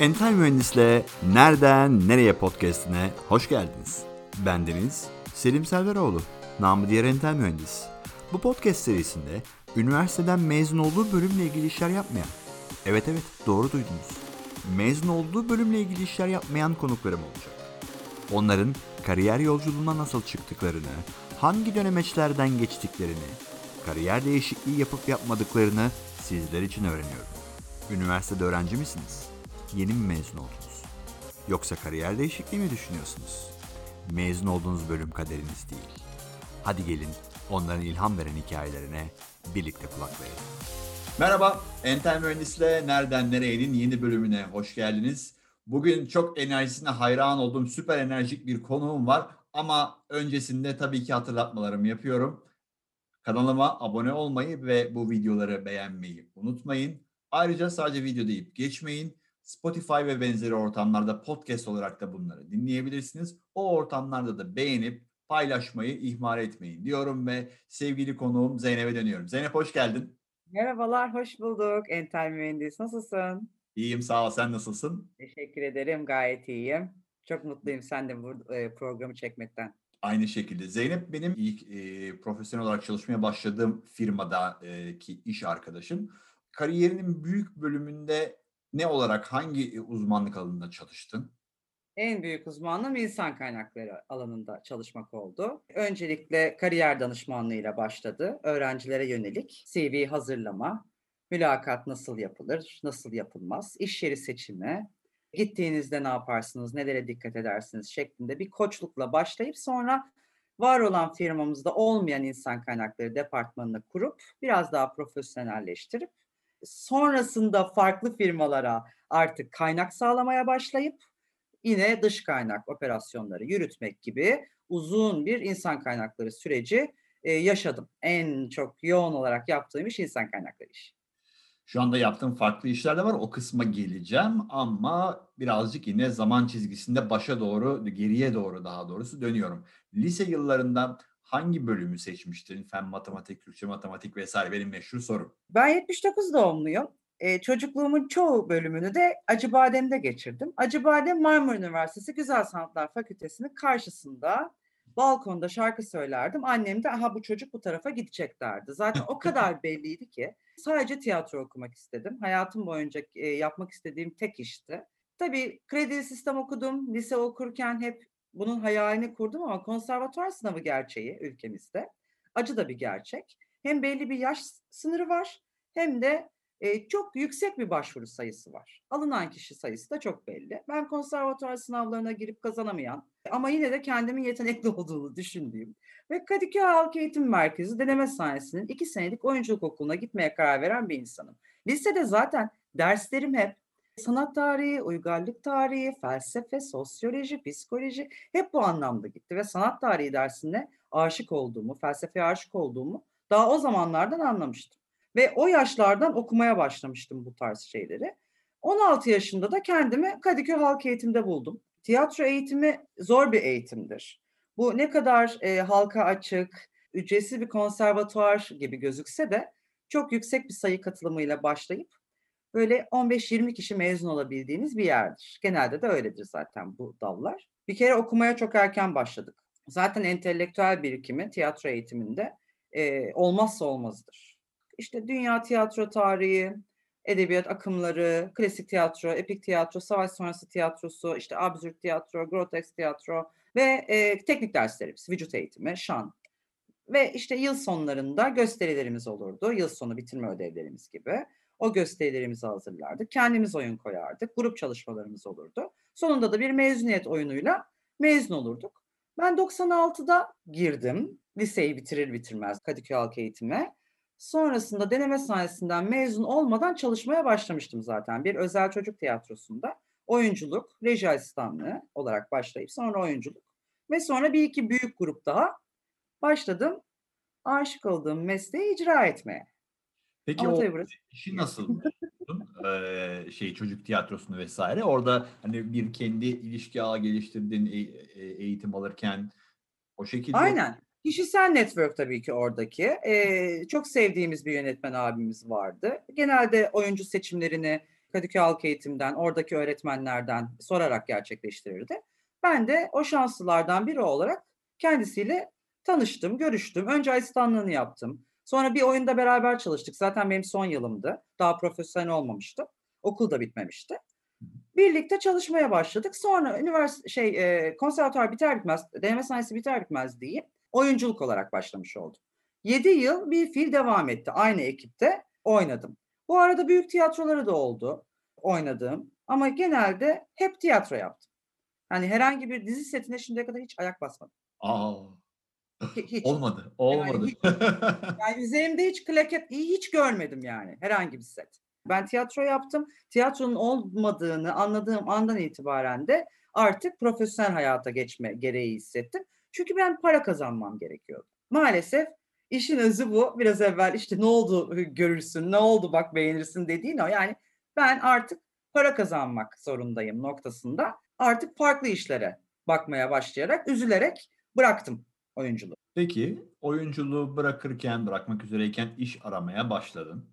Entel Mühendis'le Nereden Nereye podcastine hoş geldiniz. Bendeniz Selim Selveroğlu, namı diğer Entel Mühendis. Bu podcast serisinde üniversiteden mezun olduğu bölümle ilgili işler yapmayan, evet evet doğru duydunuz, mezun olduğu bölümle ilgili işler yapmayan konuklarım olacak. Onların kariyer yolculuğuna nasıl çıktıklarını, hangi dönemeçlerden geçtiklerini, kariyer değişikliği yapıp yapmadıklarını sizler için öğreniyorum. Üniversitede öğrenci misiniz? Yeni mi mezun oldunuz? Yoksa kariyer değişikliği mi düşünüyorsunuz? Mezun olduğunuz bölüm kaderiniz değil. Hadi gelin onların ilham veren hikayelerine birlikte kulak verelim. Merhaba, Entel Mühendis'le Nereden Nereye'nin yeni bölümüne hoş geldiniz. Bugün çok enerjisine hayran olduğum süper enerjik bir konuğum var. Ama öncesinde tabii ki hatırlatmalarımı yapıyorum. Kanalıma abone olmayı ve bu videoları beğenmeyi unutmayın. Ayrıca sadece video deyip geçmeyin. Spotify ve benzeri ortamlarda podcast olarak da bunları dinleyebilirsiniz. O ortamlarda da beğenip paylaşmayı ihmal etmeyin diyorum ve sevgili konuğum Zeynep'e dönüyorum. Zeynep hoş geldin. Merhabalar, hoş bulduk. Entel mühendis, nasılsın? İyiyim sağ ol. Sen nasılsın? Teşekkür ederim, gayet iyiyim. Çok mutluyum sen de bu e, programı çekmekten. Aynı şekilde. Zeynep benim ilk e, profesyonel olarak çalışmaya başladığım firmadaki iş arkadaşım. Kariyerinin büyük bölümünde ne olarak hangi uzmanlık alanında çalıştın? En büyük uzmanlığım insan kaynakları alanında çalışmak oldu. Öncelikle kariyer danışmanlığıyla başladı. Öğrencilere yönelik CV hazırlama, mülakat nasıl yapılır, nasıl yapılmaz, iş yeri seçimi, gittiğinizde ne yaparsınız, nelere dikkat edersiniz şeklinde bir koçlukla başlayıp sonra var olan firmamızda olmayan insan kaynakları departmanını kurup biraz daha profesyonelleştirip sonrasında farklı firmalara artık kaynak sağlamaya başlayıp yine dış kaynak operasyonları yürütmek gibi uzun bir insan kaynakları süreci e, yaşadım. En çok yoğun olarak yaptığım iş insan kaynakları işi. Şu anda yaptığım farklı işler de var. O kısma geleceğim ama birazcık yine zaman çizgisinde başa doğru, geriye doğru daha doğrusu dönüyorum. Lise yıllarında hangi bölümü seçmiştin? Fen, matematik, Türkçe, matematik vesaire benim meşhur sorum. Ben 79 doğumluyum. Ee, çocukluğumun çoğu bölümünü de Acıbadem'de geçirdim. Acıbadem Marmara Üniversitesi Güzel Sanatlar Fakültesi'nin karşısında balkonda şarkı söylerdim. Annem de aha bu çocuk bu tarafa gidecek derdi. Zaten o kadar belliydi ki sadece tiyatro okumak istedim. Hayatım boyunca e, yapmak istediğim tek işti. Tabii kredi sistem okudum. Lise okurken hep bunun hayalini kurdum ama konservatuvar sınavı gerçeği ülkemizde. Acı da bir gerçek. Hem belli bir yaş sınırı var hem de e, çok yüksek bir başvuru sayısı var. Alınan kişi sayısı da çok belli. Ben konservatuvar sınavlarına girip kazanamayan ama yine de kendimin yetenekli olduğunu düşündüğüm ve Kadıköy Halk Eğitim Merkezi Deneme Sahnesinin iki senelik oyunculuk okuluna gitmeye karar veren bir insanım. Lisede zaten derslerim hep sanat tarihi, uygarlık tarihi, felsefe, sosyoloji, psikoloji hep bu anlamda gitti ve sanat tarihi dersine aşık olduğumu, felsefeye aşık olduğumu daha o zamanlardan anlamıştım. Ve o yaşlardan okumaya başlamıştım bu tarz şeyleri. 16 yaşında da kendimi Kadıköy Halk Eğitim'de buldum. Tiyatro eğitimi zor bir eğitimdir. Bu ne kadar e, halka açık, ücretsiz bir konservatuar gibi gözükse de çok yüksek bir sayı katılımıyla başlayıp böyle 15-20 kişi mezun olabildiğiniz bir yerdir. Genelde de öyledir zaten bu dallar. Bir kere okumaya çok erken başladık. Zaten entelektüel birikimi tiyatro eğitiminde e, olmazsa olmazdır. İşte dünya tiyatro tarihi, edebiyat akımları, klasik tiyatro, epik tiyatro, savaş sonrası tiyatrosu, işte absürt tiyatro, grotesk tiyatro ve e, teknik derslerimiz, vücut eğitimi, şan. Ve işte yıl sonlarında gösterilerimiz olurdu. Yıl sonu bitirme ödevlerimiz gibi. O gösterilerimizi hazırlardık. Kendimiz oyun koyardık. Grup çalışmalarımız olurdu. Sonunda da bir mezuniyet oyunuyla mezun olurduk. Ben 96'da girdim. Liseyi bitirir bitirmez Kadıköy Halk Eğitim'e. Sonrasında deneme sahnesinden mezun olmadan çalışmaya başlamıştım zaten. Bir özel çocuk tiyatrosunda oyunculuk, reji asistanlığı olarak başlayıp sonra oyunculuk ve sonra bir iki büyük grup daha başladım. Aşık olduğum mesleği icra etmeye. Peki Ama o burası... işi nasıl ee, şey çocuk tiyatrosunu vesaire orada hani bir kendi ilişki ağı geliştirdin e, e, eğitim alırken o şekilde Aynen. Kişisel network tabii ki oradaki. Ee, çok sevdiğimiz bir yönetmen abimiz vardı. Genelde oyuncu seçimlerini Kadıköy Halk Eğitim'den, oradaki öğretmenlerden sorarak gerçekleştirirdi. Ben de o şanslılardan biri olarak kendisiyle tanıştım, görüştüm. Önce asistanlığını yaptım. Sonra bir oyunda beraber çalıştık. Zaten benim son yılımdı. Daha profesyonel olmamıştım. Okul da bitmemişti. Birlikte çalışmaya başladık. Sonra üniversite şey e, konservatuar biter bitmez, deneme sahnesi biter bitmez diyeyim. Oyunculuk olarak başlamış oldum. 7 yıl bir fil devam etti. Aynı ekipte oynadım. Bu arada büyük tiyatroları da oldu oynadığım. Ama genelde hep tiyatro yaptım. Hani herhangi bir dizi setine şimdiye kadar hiç ayak basmadım. Aa. Hiç. Olmadı. Olmadı. Yani, hiç, yani üzerimde hiç klaket hiç görmedim yani herhangi bir set. Ben tiyatro yaptım. Tiyatronun olmadığını anladığım andan itibaren de artık profesyonel hayata geçme gereği hissettim. Çünkü ben para kazanmam gerekiyordu. Maalesef işin özü bu. Biraz evvel işte ne oldu görürsün, ne oldu bak beğenirsin dediğin o. Yani ben artık para kazanmak zorundayım noktasında. Artık farklı işlere bakmaya başlayarak, üzülerek bıraktım oyunculuğu. Peki oyunculuğu bırakırken, bırakmak üzereyken iş aramaya başladın.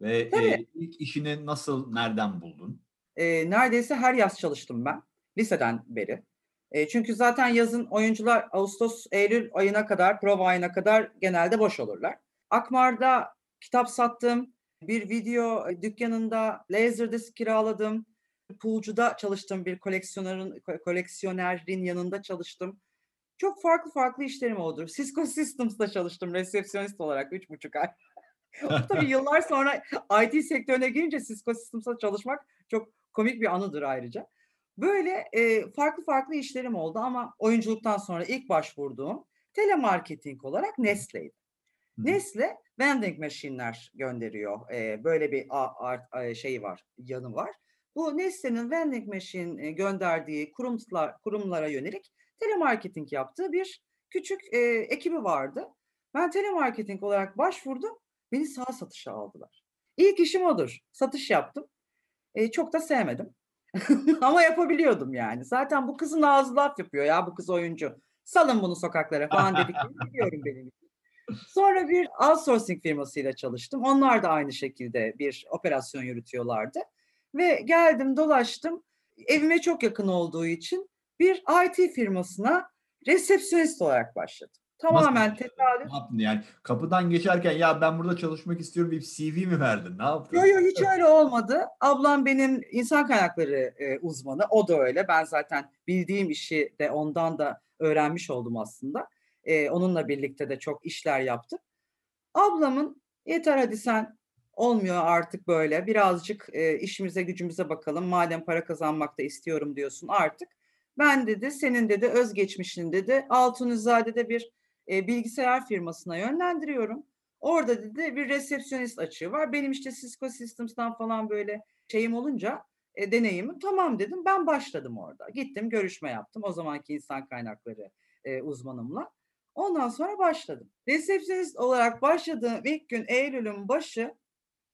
Ve e, ilk işini nasıl, nereden buldun? Eee, neredeyse her yaz çalıştım ben, liseden beri. Eee, çünkü zaten yazın oyuncular ağustos, eylül ayına kadar, prova ayına kadar genelde boş olurlar. Akmar'da kitap sattım, bir video dükkânında laserdisc kiraladım, Pulcu'da çalıştım, bir koleksiyonerin koleksiyonerin yanında çalıştım. Çok farklı farklı işlerim oldu. Cisco Systems'da çalıştım resepsiyonist olarak 3,5 ay. Tabii yıllar sonra IT sektörüne girince Cisco Systems'ta çalışmak çok komik bir anıdır ayrıca. Böyle, eee, farklı farklı işlerim oldu ama oyunculuktan sonra ilk başvurduğum telemarketing olarak Nestle'ydi. Hı. Nestle vending machine'ler gönderiyor. Eee, böyle bir a art eee, şeyi var, yanı var. Bu Nestle'nin vending machine, gönderdiği kurumslar kurumlara yönelik telemarketing yaptığı bir küçük, eee, ekibi vardı. Ben telemarketing olarak başvurdum, beni saha satışa aldılar. İlk işim odur. Satış yaptım. Eee, çok da sevmedim ama yapabiliyordum yani. Zaten bu kızın ağzı laf yapıyor ya, bu kız oyuncu. Salın bunu sokaklara falan dediklerini biliyorum benim için. Sonra bir outsourcing firmasıyla çalıştım. Onlar da aynı şekilde bir operasyon yürütüyorlardı ve geldim dolaştım. Evime çok yakın olduğu için bir IT firmasına resepsiyonist olarak başladım. Nasıl Tamamen başladın? tesadüf. Ne yaptın yani? Kapıdan geçerken ya ben burada çalışmak istiyorum deyip CV mi verdin? Ne yaptın? Yo yo hiç öyle olmadı. Ablam benim insan kaynakları, eee, uzmanı. O da öyle. Ben zaten bildiğim işi de ondan da öğrenmiş oldum aslında. Eee, onunla birlikte de çok işler yaptık. Ablamın "Yeter hadi sen, olmuyor artık böyle. Birazcık, eee, işimize gücümüze bakalım. Madem para kazanmak da istiyorum diyorsun artık. Ben" dedi, "senin" dedi, "özgeçmişini" dedi, "Altunizade'de bir, eee, bilgisayar firmasına yönlendiriyorum. Orada" dedi, "bir resepsiyonist açığı var." Benim işte Cisco Systems'tan falan böyle şeyim olunca, eee, deneyimim, "Tamam." dedim. Ben başladım orada. Gittim, görüşme yaptım o zamanki insan kaynakları, eee, uzmanımla. Ondan sonra başladım. Resepsiyonist olarak başladığım ilk gün eylülün başı,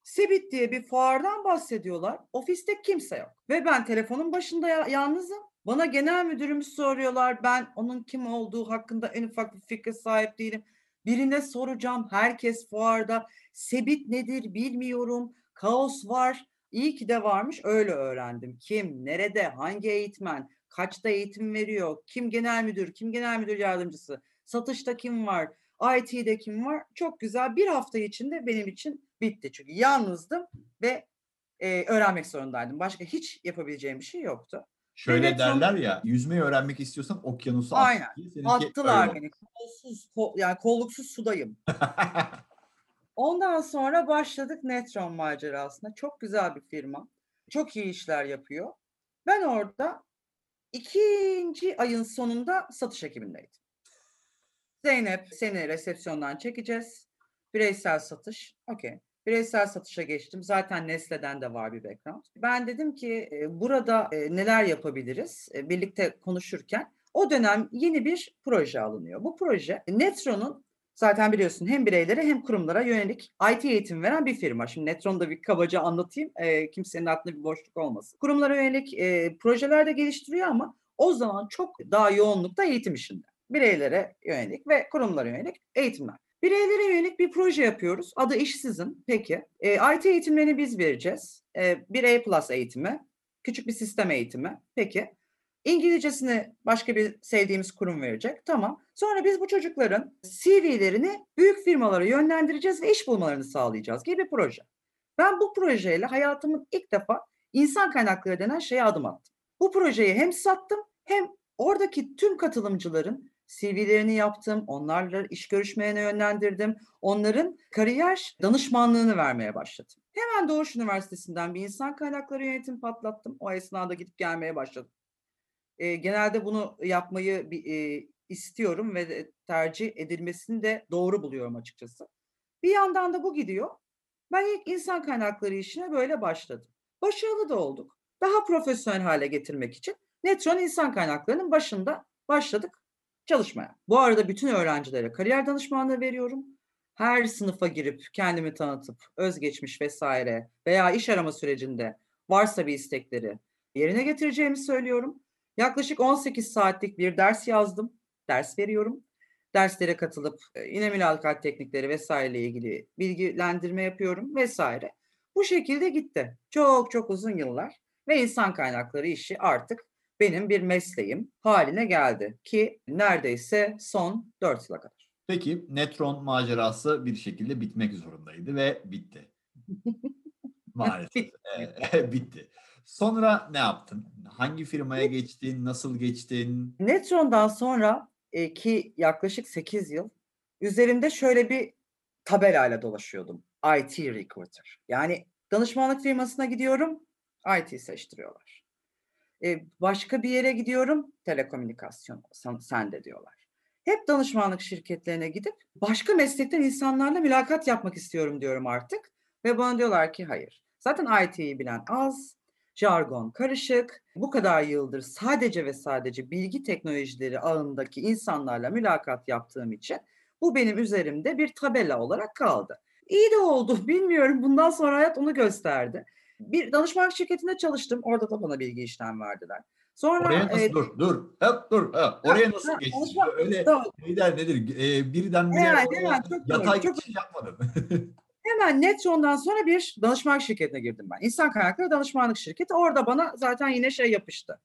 Cebit diye bir fuardan bahsediyorlar. Ofiste kimse yok ve ben telefonun başında ya yalnızım. Bana genel müdürümü soruyorlar. Ben onun kim olduğu hakkında en ufak bir fikre sahip değilim. Birine soracağım. Herkes fuarda. Cebit nedir bilmiyorum. Kaos var. İyi ki de varmış. Öyle öğrendim. Kim, nerede, hangi eğitmen, kaçta eğitim veriyor, kim genel müdür, kim genel müdür yardımcısı, satışta kim var, IT'de kim var? Çok güzel. 1 hafta içinde benim için bitti. Çünkü yalnızdım ve, eee, öğrenmek zorundaydım. Başka hiç yapabileceğim bir şey yoktu. Şöyle son derler ya, yüzmeyi öğrenmek istiyorsan okyanusa at Aynen. Seninki Attılar beni. Kolsuz, ko yani kolluksuz sudayım. Ondan sonra başladık Netron macerasına. Çok güzel bir firma. Çok iyi işler yapıyor. Ben orada 2'nci ayın sonunda satış ekibindeydim. "Zeynep, seni resepsiyondan çekeceğiz. Bireysel satış." Okay. Bireysel satışa geçtim. Zaten Nestle'den de var bir background. Ben dedim ki, eee, burada, eee, neler yapabiliriz? Eee, birlikte konuşurken o dönem yeni bir proje alınıyor. Bu proje Netron'un zaten biliyorsun hem bireylere hem kurumlara yönelik IT eğitimi veren bir firma. Şimdi Netron'u da bir kabaca anlatayım, eee, kimsenin aklında bir boşluk olmasın. Kurumlara yönelik, eee, projeler de geliştiriyor ama o zaman çok daha yoğunlukta eğitim işinde. Bireylere yönelik ve kurumlara yönelik eğitimler. Bireylere yönelik bir proje yapıyoruz. Adı İşsizim. Peki. Eee, IT eğitimlerini biz vereceğiz. Eee, bir A+ eğitimi, küçük bir sistem eğitimi. Peki. İngilizcesini başka bir sevdiğimiz kurum verecek. Tamam. Sonra biz bu çocukların CV'lerini büyük firmalara yönlendireceğiz ve iş bulmalarını sağlayacağız gibi bir proje. Ben bu projeyle hayatımın ilk defa insan kaynakları denen şeye adım attım. Bu projeyi hem sattım hem oradaki tüm katılımcıların CV'lerini yaptım, onlarla iş görüşmelerine yönlendirdim, onların kariyer danışmanlığını vermeye başladım. Hemen Doğuş Üniversitesi'nden bir insan kaynakları yönetimi patlattım. O esnada gidip gelmeye başladım. Eee, genelde bunu yapmayı bir, eee, istiyorum ve tercih edilmesini de doğru buluyorum açıkçası. Bir yandan da bu gidiyor. Ben ilk insan kaynakları işine böyle başladım. Başarılı da olduk. Daha profesyonel hale getirmek için Netron insan kaynaklarının başında başladık çalışmaya. Bu arada bütün öğrencilere kariyer danışmanlığı veriyorum. Her sınıfa girip kendimi tanıtıp özgeçmiş vesaire veya iş arama sürecinde varsa bir istekleri yerine getireceğimi söylüyorum. Yaklaşık 18 saatlik bir ders yazdım. Ders veriyorum. Derslere katılıp, eee, yine mülakat teknikleri vs. ile ilgili bilgilendirme yapıyorum vs. Bu şekilde gitti. Çok çok uzun yıllar ve insan kaynakları işi artık benim bir mesleğim hâline geldi ki neredeyse son 4 yıla kadar. Peki, Netron macerası bir şekilde bitmek zorundaydı ve bitti. Maalesef, Bitti. Sonra ne yaptın? Hangi firmaya geçtin? Nasıl geçtin? Netron'dan sonra, eee, ki yaklaşık 8 yıl üzerimde şöyle bir tabelayla dolaşıyordum. IT recruiter. Yani danışmanlık firmasına gidiyorum, IT seçtiriyorlar. Eee, başka bir yere gidiyorum, telekomünikasyon sende diyorlar. Hep danışmanlık şirketlerine gidip başka meslekten insanlarla mülakat yapmak istiyorum diyorum artık ve bana diyorlar ki hayır. Zaten IT'yi bilen az, jargon karışık. Bu kadar yıldır sadece ve sadece bilgi teknolojileri ağındaki insanlarla mülakat yaptığım için bu benim üzerimde bir tabela olarak kaldı. İyi de oldu, bilmiyorum. Bundan sonra hayat onu gösterdi. Bir danışmanlık şirketinde çalıştım. Orada da bana bilgi işlem verdiler. Sonra, Oraya nasıl eee dur, dur, hop dur, ha, oraya nasıl hah, geçtin? Öyle Tamam. neyler nedir? Eee, birdenbire Hemen, oraya hemen, çok doğru, yatay çok geçiş yapmadın. Hemen Netron'dan sonra bir danışmanlık şirketine girdim ben. İnsan kaynakları danışmanlık şirketi. Orada bana zaten yine şey yapıştı.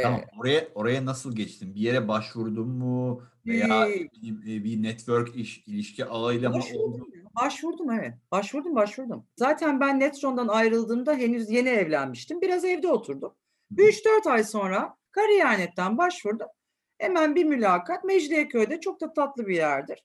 Tamam, Eee oraya oraya nasıl geçtin? Bir yere başvurdun mu veya bir bir network iş ilişki ağıyla mı Başvurdum oldu? ya, başvurdum evet. Başvurdum, başvurdum. Zaten ben Netron'dan ayrıldığımda henüz yeni evlenmiştim. Biraz evde oturdum. Bir hı. 3-4 ay sonra Kariyer.net'ten başvurdum. Hemen bir mülakat. Mecidiyeköy'de çok da tatlı bir yerdir.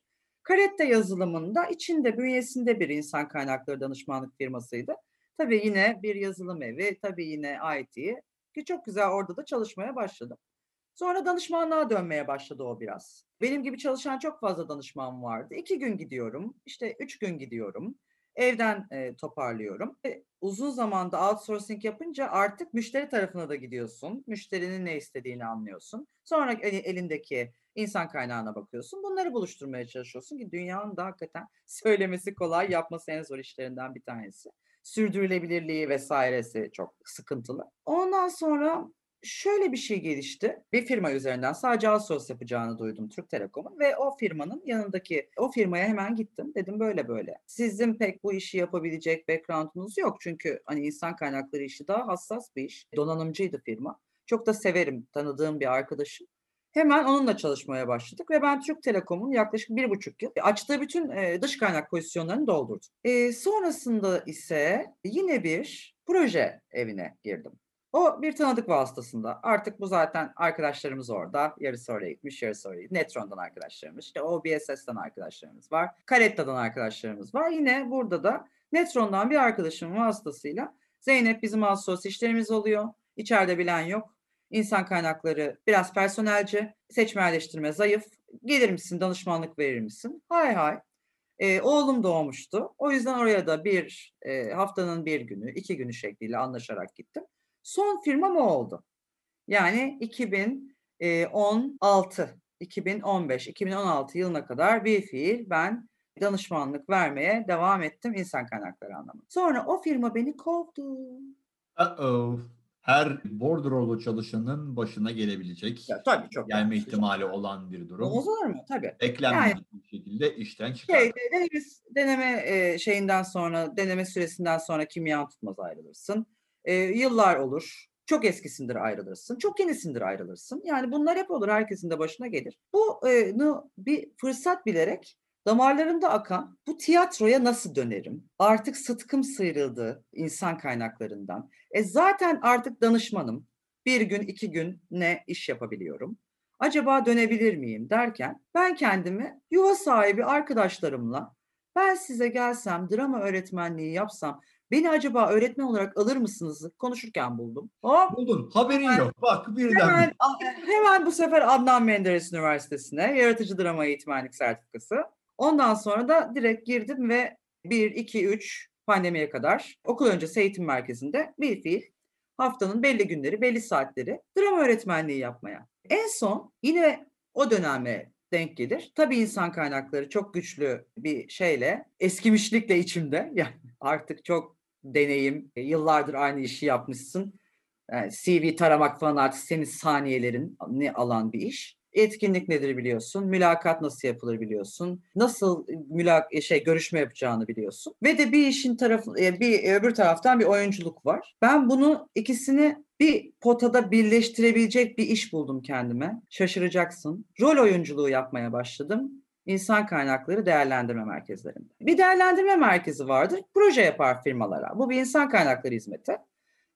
Caretta yazılımında içinde, bünyesinde bir insan kaynakları danışmanlık firmasıydı. Tabii yine bir yazılım evi, tabii yine IT ki çok güzel orada da çalışmaya başladım. Sonra danışmanlığa dönmeye başladı o biraz. Benim gibi çalışan çok fazla danışman vardı. 2 gün gidiyorum, işte 3 gün gidiyorum. Evden, eee, toparlıyorum. Ve uzun zamanda outsourcing yapınca artık müşteri tarafına da gidiyorsun. Müşterinin ne istediğini anlıyorsun. Sonra eli elindeki insan kaynağına bakıyorsun. Bunları buluşturmaya çalışıyorsun ki dünyanın da hakikaten söylemesi kolay, yapması en zor işlerinden bir tanesi. Sürdürülebilirliği vs.si çok sıkıntılı. Ondan sonra şöyle bir şey gelişti. Bir firma üzerinden sadece outsource yapacağını duydum Türk Telekom'un ve o firmanın yanındaki o firmaya hemen gittim. Dedim böyle böyle. Sizin pek bu işi yapabilecek background'unuz yok. Çünkü hani insan kaynakları işi daha hassas bir iş. Donanımcıydı firma. Çok da severim, tanıdığım bir arkadaşım. Hemen onunla çalışmaya başladık ve ben Türk Telekom'un yaklaşık 1,5 yıl açtığı bütün, eee, dış kaynak pozisyonlarını doldurdum. Eee, sonrasında ise yine bir proje evine girdim. O bir tanıdık vasıtasında. Artık bu zaten arkadaşlarımız orada. Yarısı oraya gitmiş, yarısı oraya gitmiş. Netron'dan arkadaşlarımız, işte OBSS'ten arkadaşlarımız var. Caretta'dan arkadaşlarımız var. Yine burada da Netron'dan bir arkadaşımın vasıtasıyla Zeynep bizim outsource işlerimiz oluyor. İçeride bilen yok. İnsan kaynakları biraz personelci, seçme yerleştirme zayıf. Gelir misin, danışmanlık verir misin? Hay hay. Eee, oğlum doğmuştu. O yüzden oraya da bir, eee, haftanın 1 günü, 2 günü şekliyle anlaşarak gittim. Son firmam o oldu. Yani 2016, 2015, 2016 yılına kadar bilfiil ben danışmanlık vermeye devam ettim insan kaynakları anlamında. Sonra o firma beni kovdu. Uh-oh. Her bordrolu çalışanın başına gelebilecek, Ya tabii çok gelme şey. ihtimali olan bir durum. Olur mu? Tabii. Yani Beklenmedik bir şekilde işten çıkar. Şey, deneme, deneme e, şeyinden sonra, deneme süresinden sonra kimya tutmaz ayrılırsın. E, yıllar olur. Çok eskisindir ayrılırsın. Çok yenisindir ayrılırsın. Yani bunlar hep olur. Herkesin de başına gelir. Bu e, bir fırsat bilerek damarlarımda akan bu tiyatroya nasıl dönerim? Artık sıtkım sıyrıldı insan kaynaklarından. E zaten artık danışmanım. Bir gün, iki gün ne iş yapabiliyorum? Acaba dönebilir miyim derken ben kendimi yuva sahibi arkadaşlarımla ben size gelsem drama öğretmenliği yapsam Beni acaba öğretmen olarak alır mısınız? Konuşurken buldum. Hop. Buldun. Haberin hemen, yok. Bak birden. Hemen, hemen bu sefer Adnan Menderes Üniversitesi'ne yaratıcı drama eğitmenlik sertifikası. Ondan sonra da direkt girdim ve 1, 2, 3 pandemiye kadar okul öncesi eğitim merkezinde bir fiil haftanın belli günleri, belli saatleri drama öğretmenliği yapmaya. En son yine o döneme denk gelir. Tabii insan kaynakları çok güçlü bir şeyle, eskimişlikle içimde. Yani artık çok deneyim, yıllardır aynı işi yapmışsın. Yani CV taramak falan artık senin saniyelerin ne alan bir iş. Etkinlik nedir biliyorsun, mülakat nasıl yapılır biliyorsun, nasıl mülak şey görüşme yapacağını biliyorsun ve de bir işin tarafı bir öbür taraftan bir oyunculuk var. Ben bunu ikisini bir potada birleştirebilecek bir iş buldum kendime. Şaşıracaksın. Rol oyunculuğu yapmaya başladım. İnsan kaynakları değerlendirme merkezlerinde. Bir değerlendirme merkezi vardır. Proje yapar firmalara. Bu bir insan kaynakları hizmeti.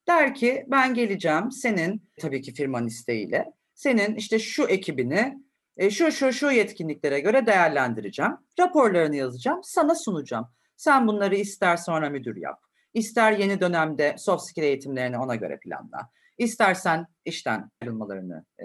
Der ki ben geleceğim senin tabii ki firmanın isteğiyle senin işte şu ekibini e, şu şu şu yetkinliklere göre değerlendireceğim. Raporlarını yazacağım, sana sunacağım. Sen bunları ister sonra müdür yap. İster yeni dönemde soft skill eğitimlerini ona göre planla. İstersen işten ayrılmalarını e,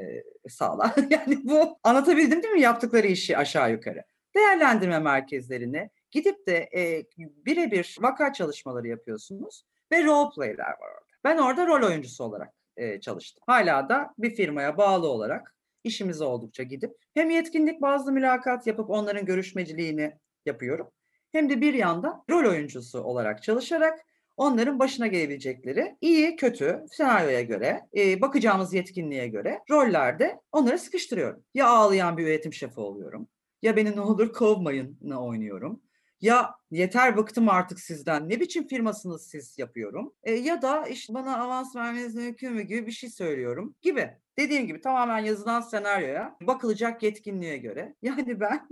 sağla. yani bu anlatabildim değil mi yaptıkları işi aşağı yukarı. Değerlendirme merkezlerine gidip de e, birebir vaka çalışmaları yapıyorsunuz ve role play'ler var orada. Ben orada rol oyuncusu olarak e, çalıştım. Hala da bir firmaya bağlı olarak işimiz oldukça gidip hem yetkinlik bazlı mülakat yapıp onların görüşmeciliğini yapıyorum. Hem de bir yandan rol oyuncusu olarak çalışarak onların başına gelebilecekleri iyi kötü senaryoya göre e, bakacağımız yetkinliğe göre rollerde onları sıkıştırıyorum. Ya ağlayan bir üretim şefi oluyorum ya beni ne olur kovmayın oynuyorum ya yeter bıktım artık sizden ne biçim firmasınız siz yapıyorum e, ya da işte bana avans vermeniz mümkün mü gibi bir şey söylüyorum gibi. Dediğim gibi tamamen yazılan senaryoya bakılacak yetkinliğe göre. Yani ben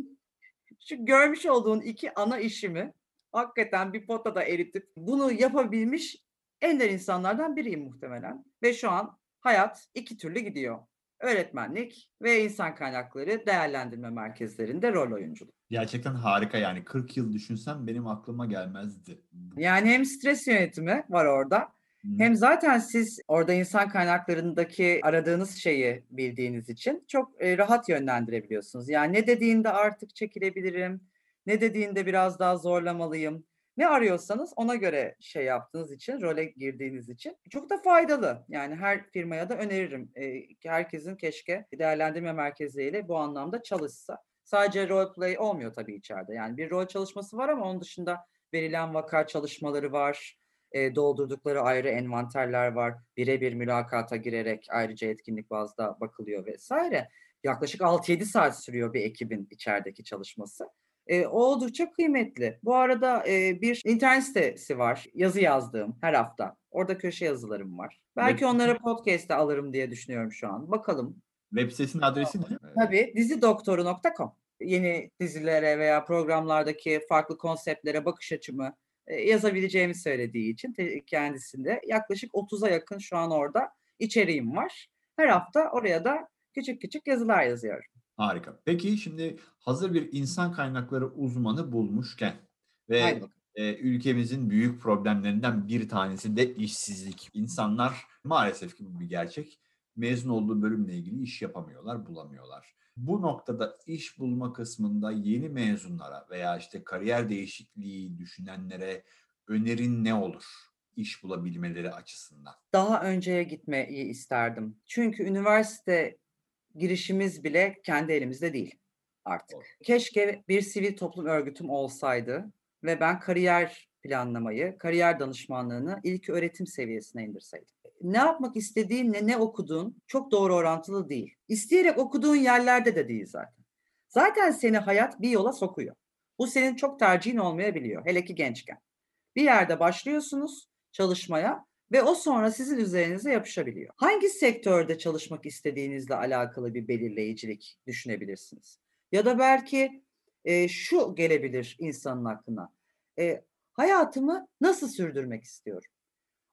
şu görmüş olduğun iki ana işimi hakikaten bir potada eritip bunu yapabilmiş ender insanlardan biriyim muhtemelen. Ve şu an hayat iki türlü gidiyor öğretmenlik ve insan kaynakları değerlendirme merkezlerinde rol oyunculuk. Gerçekten harika yani 40 yıl düşünsem benim aklıma gelmezdi. Yani hem stres yönetimi var orada hem zaten siz orada insan kaynaklarındaki aradığınız şeyi bildiğiniz için çok rahat yönlendirebiliyorsunuz. Yani ne dediğinde artık çekilebilirim, ne dediğinde biraz daha zorlamalıyım ne arıyorsanız ona göre şey yaptığınız için, role girdiğiniz için çok da faydalı. Yani her firmaya da öneririm. E, herkesin keşke değerlendirme merkezleriyle bu anlamda çalışsa. Sadece role play olmuyor tabii içeride. Yani bir rol çalışması var ama onun dışında verilen vaka çalışmaları var. Doldurdukları ayrı envanterler var. Birebir mülakata girerek ayrıca etkinlik bazda bakılıyor vesaire. Yaklaşık 6-7 saat sürüyor bir ekibin içerideki çalışması e, oldukça kıymetli. Bu arada e, bir internet sitesi var. Yazı yazdığım her hafta. Orada köşe yazılarım var. Belki Web... onları podcast'te alırım diye düşünüyorum şu an. Bakalım. Web sitesinin adresi ne? Tabii dizidoktoru.com. Yeni dizilere veya programlardaki farklı konseptlere bakış açımı e, yazabileceğimi söylediği için kendisinde yaklaşık 30'a yakın şu an orada içeriğim var. Her hafta oraya da küçük küçük yazılar yazıyorum. Harika. Peki şimdi hazır bir insan kaynakları uzmanı bulmuşken ve e, ülkemizin büyük problemlerinden bir tanesi de işsizlik. İnsanlar maalesef ki bu bir gerçek. Mezun olduğu bölümle ilgili iş yapamıyorlar, bulamıyorlar. Bu noktada iş bulma kısmında yeni mezunlara veya işte kariyer değişikliği düşünenlere önerin ne olur? iş bulabilmeleri açısından. Daha önceye gitmeyi isterdim. Çünkü üniversite girişimiz bile kendi elimizde değil artık. Keşke bir sivil toplum örgütüm olsaydı ve ben kariyer planlamayı, kariyer danışmanlığını ilk öğretim seviyesine indirseydim. Ne yapmak istediğinle ne okuduğun çok doğru orantılı değil. İsteyerek okuduğun yerlerde de değil zaten. Zaten seni hayat bir yola sokuyor. Bu senin çok tercihin olmayabiliyor. Hele ki gençken. Bir yerde başlıyorsunuz çalışmaya ve o sonra sizin üzerinize yapışabiliyor. Hangi sektörde çalışmak istediğinizle alakalı bir belirleyicilik düşünebilirsiniz. Ya da belki e, şu gelebilir insanın aklına. E, hayatımı nasıl sürdürmek istiyorum?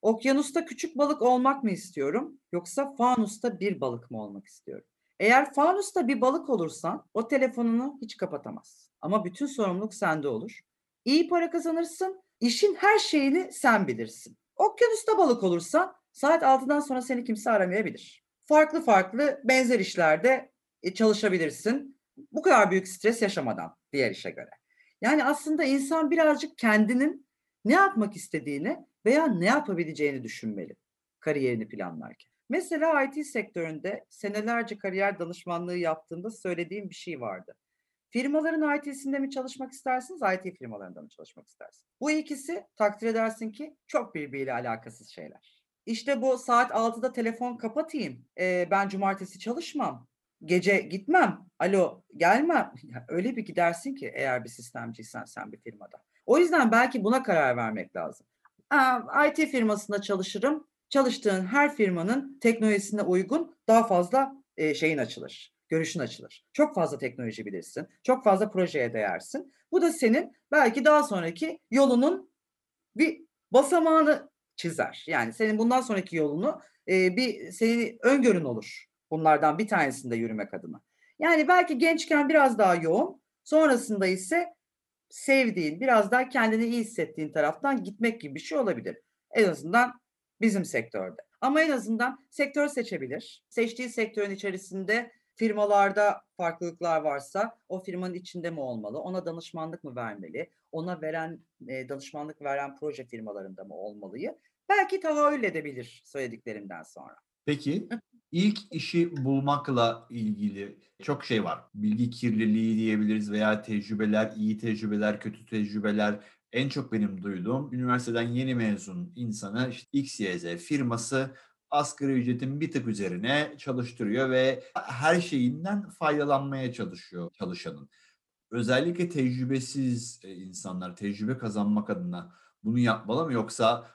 Okyanusta küçük balık olmak mı istiyorum yoksa fanusta bir balık mı olmak istiyorum? Eğer fanusta bir balık olursan o telefonunu hiç kapatamaz. Ama bütün sorumluluk sende olur. İyi para kazanırsın, işin her şeyini sen bilirsin. Okyanusta balık olursa saat 6'dan sonra seni kimse aramayabilir. Farklı farklı benzer işlerde e, çalışabilirsin. Bu kadar büyük stres yaşamadan diğer işe göre. Yani aslında insan birazcık kendinin ne yapmak istediğini veya ne yapabileceğini düşünmeli kariyerini planlarken. Mesela IT sektöründe senelerce kariyer danışmanlığı yaptığımda söylediğim bir şey vardı. Firmaların IT'sinde mi çalışmak istersiniz, IT firmalarında mı çalışmak istersiniz? Bu ikisi takdir edersin ki çok birbiriyle alakasız şeyler. İşte bu saat 6'da telefon kapatayım, e, ben cumartesi çalışmam, gece gitmem, alo gelmem. Öyle bir gidersin ki eğer bir sistemciysen sen bir firmada. O yüzden belki buna karar vermek lazım. Aa, IT firmasında çalışırım. Çalıştığın her firmanın teknolojisine uygun daha fazla e, şeyin açılır görüşün açılır. Çok fazla teknoloji bilirsin. Çok fazla projeye değersin. Bu da senin belki daha sonraki yolunun bir basamağını çizer. Yani senin bundan sonraki yolunu e, bir senin öngörün olur. Bunlardan bir tanesinde yürümek adına. Yani belki gençken biraz daha yoğun, sonrasında ise sevdiğin, biraz daha kendini iyi hissettiğin taraftan gitmek gibi bir şey olabilir. En azından bizim sektörde. Ama en azından sektör seçebilir. Seçtiği sektörün içerisinde firmalarda farklılıklar varsa o firmanın içinde mi olmalı? Ona danışmanlık mı vermeli? Ona veren e, danışmanlık veren proje firmalarında mı olmalıyı? Belki tahayyül edebilir söylediklerimden sonra. Peki ilk işi bulmakla ilgili çok şey var. Bilgi kirliliği diyebiliriz veya tecrübeler, iyi tecrübeler, kötü tecrübeler. En çok benim duyduğum üniversiteden yeni mezun insanı işte XYZ firması asgari ücretin bir tık üzerine çalıştırıyor ve her şeyinden faydalanmaya çalışıyor çalışanın. Özellikle tecrübesiz e, insanlar tecrübe kazanmak adına bunu yapmalı mı yoksa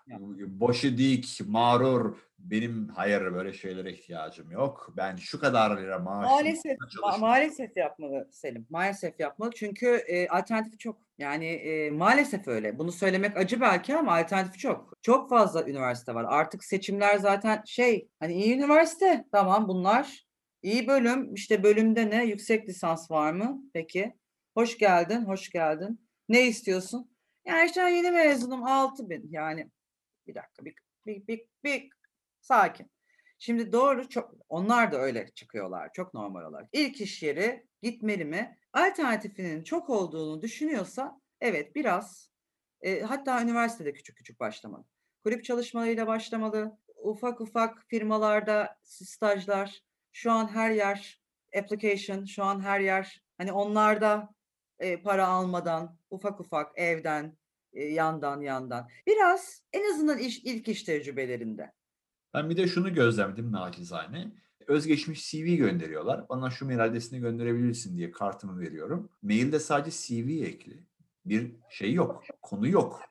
boşu dik, mağrur, benim hayır böyle şeylere ihtiyacım yok. Ben şu kadar lira maaşım. Maalesef, ma- maalesef yapmalı Selim. Maalesef yapmalı çünkü e, alternatifi çok. Yani e, maalesef öyle. Bunu söylemek acı belki ama alternatifi çok. Çok fazla üniversite var. Artık seçimler zaten şey hani iyi üniversite tamam bunlar. İyi bölüm işte bölümde ne yüksek lisans var mı peki? Hoş geldin hoş geldin. Ne istiyorsun? Yani işte yeni mezunum 6000 yani bir dakika bir, bir, bir, bir sakin. Şimdi doğru çok onlar da öyle çıkıyorlar çok normal olarak. İlk iş yeri gitmeli mi? Alternatifinin çok olduğunu düşünüyorsa evet biraz e, hatta üniversitede küçük küçük başlamalı. Kulüp çalışmalarıyla başlamalı. Ufak ufak firmalarda stajlar. Şu an her yer application, şu an her yer hani onlarda e, para almadan ufak ufak evden e, yandan yandan. Biraz en azından iş, ilk iş tecrübelerinde. Ben bir de şunu gözlemledim nacizane. Özgeçmiş CV gönderiyorlar. Bana şu mail adresini gönderebilirsin diye kartımı veriyorum. Mailde sadece CV ekli. Bir şey yok. Konu yok.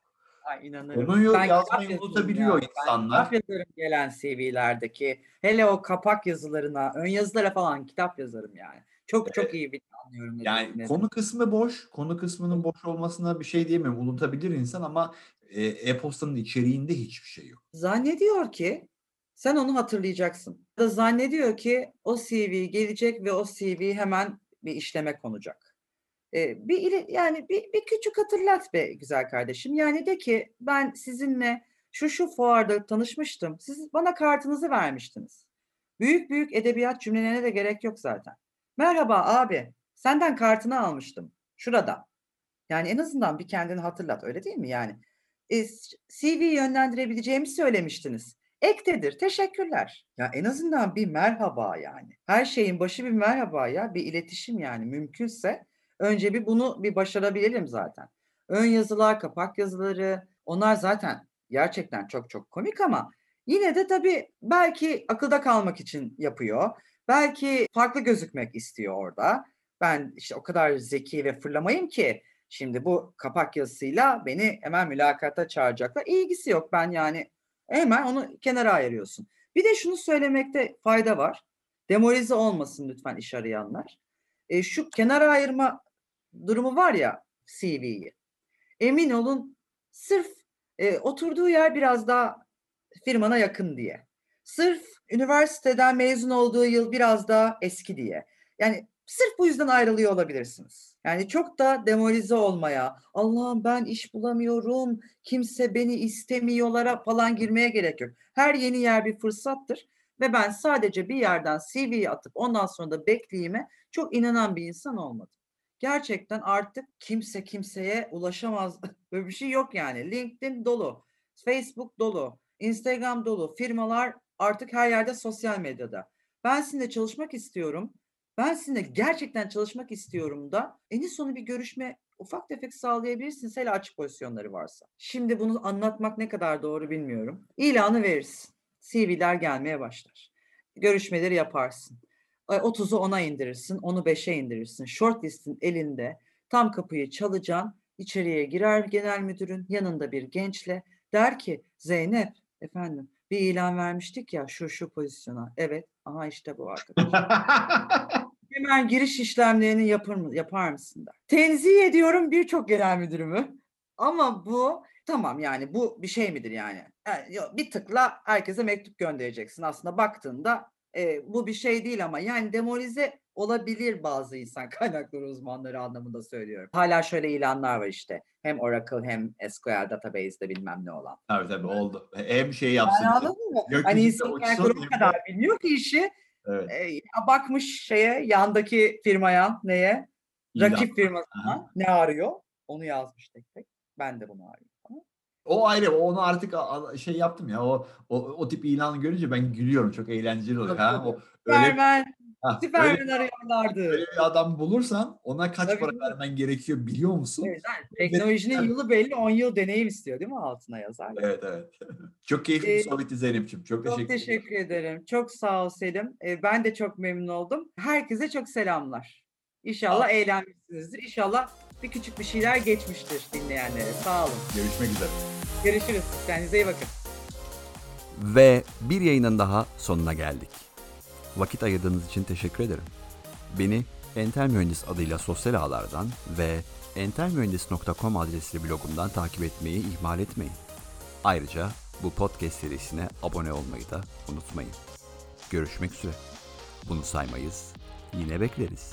Ay inanırım. Konuyu ben yazmayı unutabiliyor ya. insanlar. Ben kitap yazarım gelen CV'lerdeki. Hele o kapak yazılarına, ön yazılara falan kitap yazarım yani. Çok çok iyi bir anlıyorum. Yani konu kısmı boş. Konu kısmının boş olmasına bir şey diyemem. Unutabilir insan ama e-postanın içeriğinde hiçbir şey yok. Zannediyor ki sen onu hatırlayacaksın. Da zannediyor ki o CV gelecek ve o CV hemen bir işleme konacak. Ee, bir yani bir, bir küçük hatırlat be güzel kardeşim. Yani de ki ben sizinle şu şu fuarda tanışmıştım. Siz bana kartınızı vermiştiniz. Büyük büyük edebiyat cümlelerine de gerek yok zaten. Merhaba abi, senden kartını almıştım. Şurada. Yani en azından bir kendini hatırlat öyle değil mi yani? E, CV yönlendirebileceğimi söylemiştiniz. Ektedir. Teşekkürler. Ya en azından bir merhaba yani. Her şeyin başı bir merhaba ya. Bir iletişim yani mümkünse. Önce bir bunu bir başarabilelim zaten. Ön yazılar, kapak yazıları onlar zaten gerçekten çok çok komik ama yine de tabii belki akılda kalmak için yapıyor. Belki farklı gözükmek istiyor orada. Ben işte o kadar zeki ve fırlamayım ki şimdi bu kapak yazısıyla beni hemen mülakata çağıracaklar. İlgisi yok. Ben yani hemen onu kenara ayırıyorsun. Bir de şunu söylemekte fayda var. Demoralize olmasın lütfen iş arayanlar. E, şu kenara ayırma durumu var ya CV'yi. Emin olun sırf e, oturduğu yer biraz daha firmana yakın diye. Sırf üniversiteden mezun olduğu yıl biraz daha eski diye. Yani sırf bu yüzden ayrılıyor olabilirsiniz. Yani çok da demoralize olmaya, Allah'ım ben iş bulamıyorum, kimse beni istemiyorlara falan girmeye gerek yok. Her yeni yer bir fırsattır ve ben sadece bir yerden CV'yi atıp ondan sonra da bekleyime çok inanan bir insan olmadım. Gerçekten artık kimse kimseye ulaşamaz. Böyle bir şey yok yani. LinkedIn dolu, Facebook dolu, Instagram dolu. Firmalar artık her yerde sosyal medyada. Ben sizinle çalışmak istiyorum. Ben sizinle gerçekten çalışmak istiyorum da en sonu bir görüşme ufak tefek sağlayabilirsiniz hele açık pozisyonları varsa. Şimdi bunu anlatmak ne kadar doğru bilmiyorum. İlanı verirsin. CV'ler gelmeye başlar. Görüşmeleri yaparsın. 30'u 10'a indirirsin, onu 5'e indirirsin. Shortlist'in elinde tam kapıyı çalacaksın. İçeriye girer genel müdürün yanında bir gençle der ki Zeynep efendim bir ilan vermiştik ya şu şu pozisyona. Evet aha işte bu arkadaş. Hemen giriş işlemlerini yapar, mı, yapar mısın der. Tenzih ediyorum birçok genel müdürümü. Ama bu tamam yani bu bir şey midir yani? yani bir tıkla herkese mektup göndereceksin. Aslında baktığında e, bu bir şey değil ama yani demoralize olabilir bazı insan kaynakları uzmanları anlamında söylüyorum. Hala şöyle ilanlar var işte. Hem Oracle hem SQL database'de bilmem ne olan. Tabii tabii oldu. Hem şey yapsın. Yani anladın mı? Hani insan o kadar bilmiyor ki işi. Evet. E, bakmış şeye yandaki firmaya neye? Rakip firmasına Aha. ne arıyor? Onu yazmış tek tek. Ben de bunu arıyorum. O ayrı. Onu artık şey yaptım ya. O o, o tip ilanı görünce ben gülüyorum. Çok eğlenceli oluyor. Ha? O öyle Superman, ha, Superman öyle, arıyorlardı. Öyle bir adam bulursan ona kaç Tabii para mi? vermen gerekiyor biliyor musun? Evet, yani teknolojinin yılı belli 10 yıl deneyim istiyor değil mi altına yazar? Evet evet. çok keyifli bir ee, sohbetti Zeynep'ciğim. Çok, çok teşekkür, teşekkür ederim. Çok sağ ol Selim. Ee, ben de çok memnun oldum. Herkese çok selamlar. İnşallah Aa. eğlenmişsinizdir. İnşallah bir küçük bir şeyler geçmiştir dinleyenlere. Sağ olun. Görüşmek üzere. Görüşürüz. Kendinize iyi bakın. Ve bir yayının daha sonuna geldik. Vakit ayırdığınız için teşekkür ederim. Beni Entel Mühendis adıyla sosyal ağlardan ve entelmühendis.com adresli blogumdan takip etmeyi ihmal etmeyin. Ayrıca bu podcast serisine abone olmayı da unutmayın. Görüşmek üzere. Bunu saymayız. Yine bekleriz.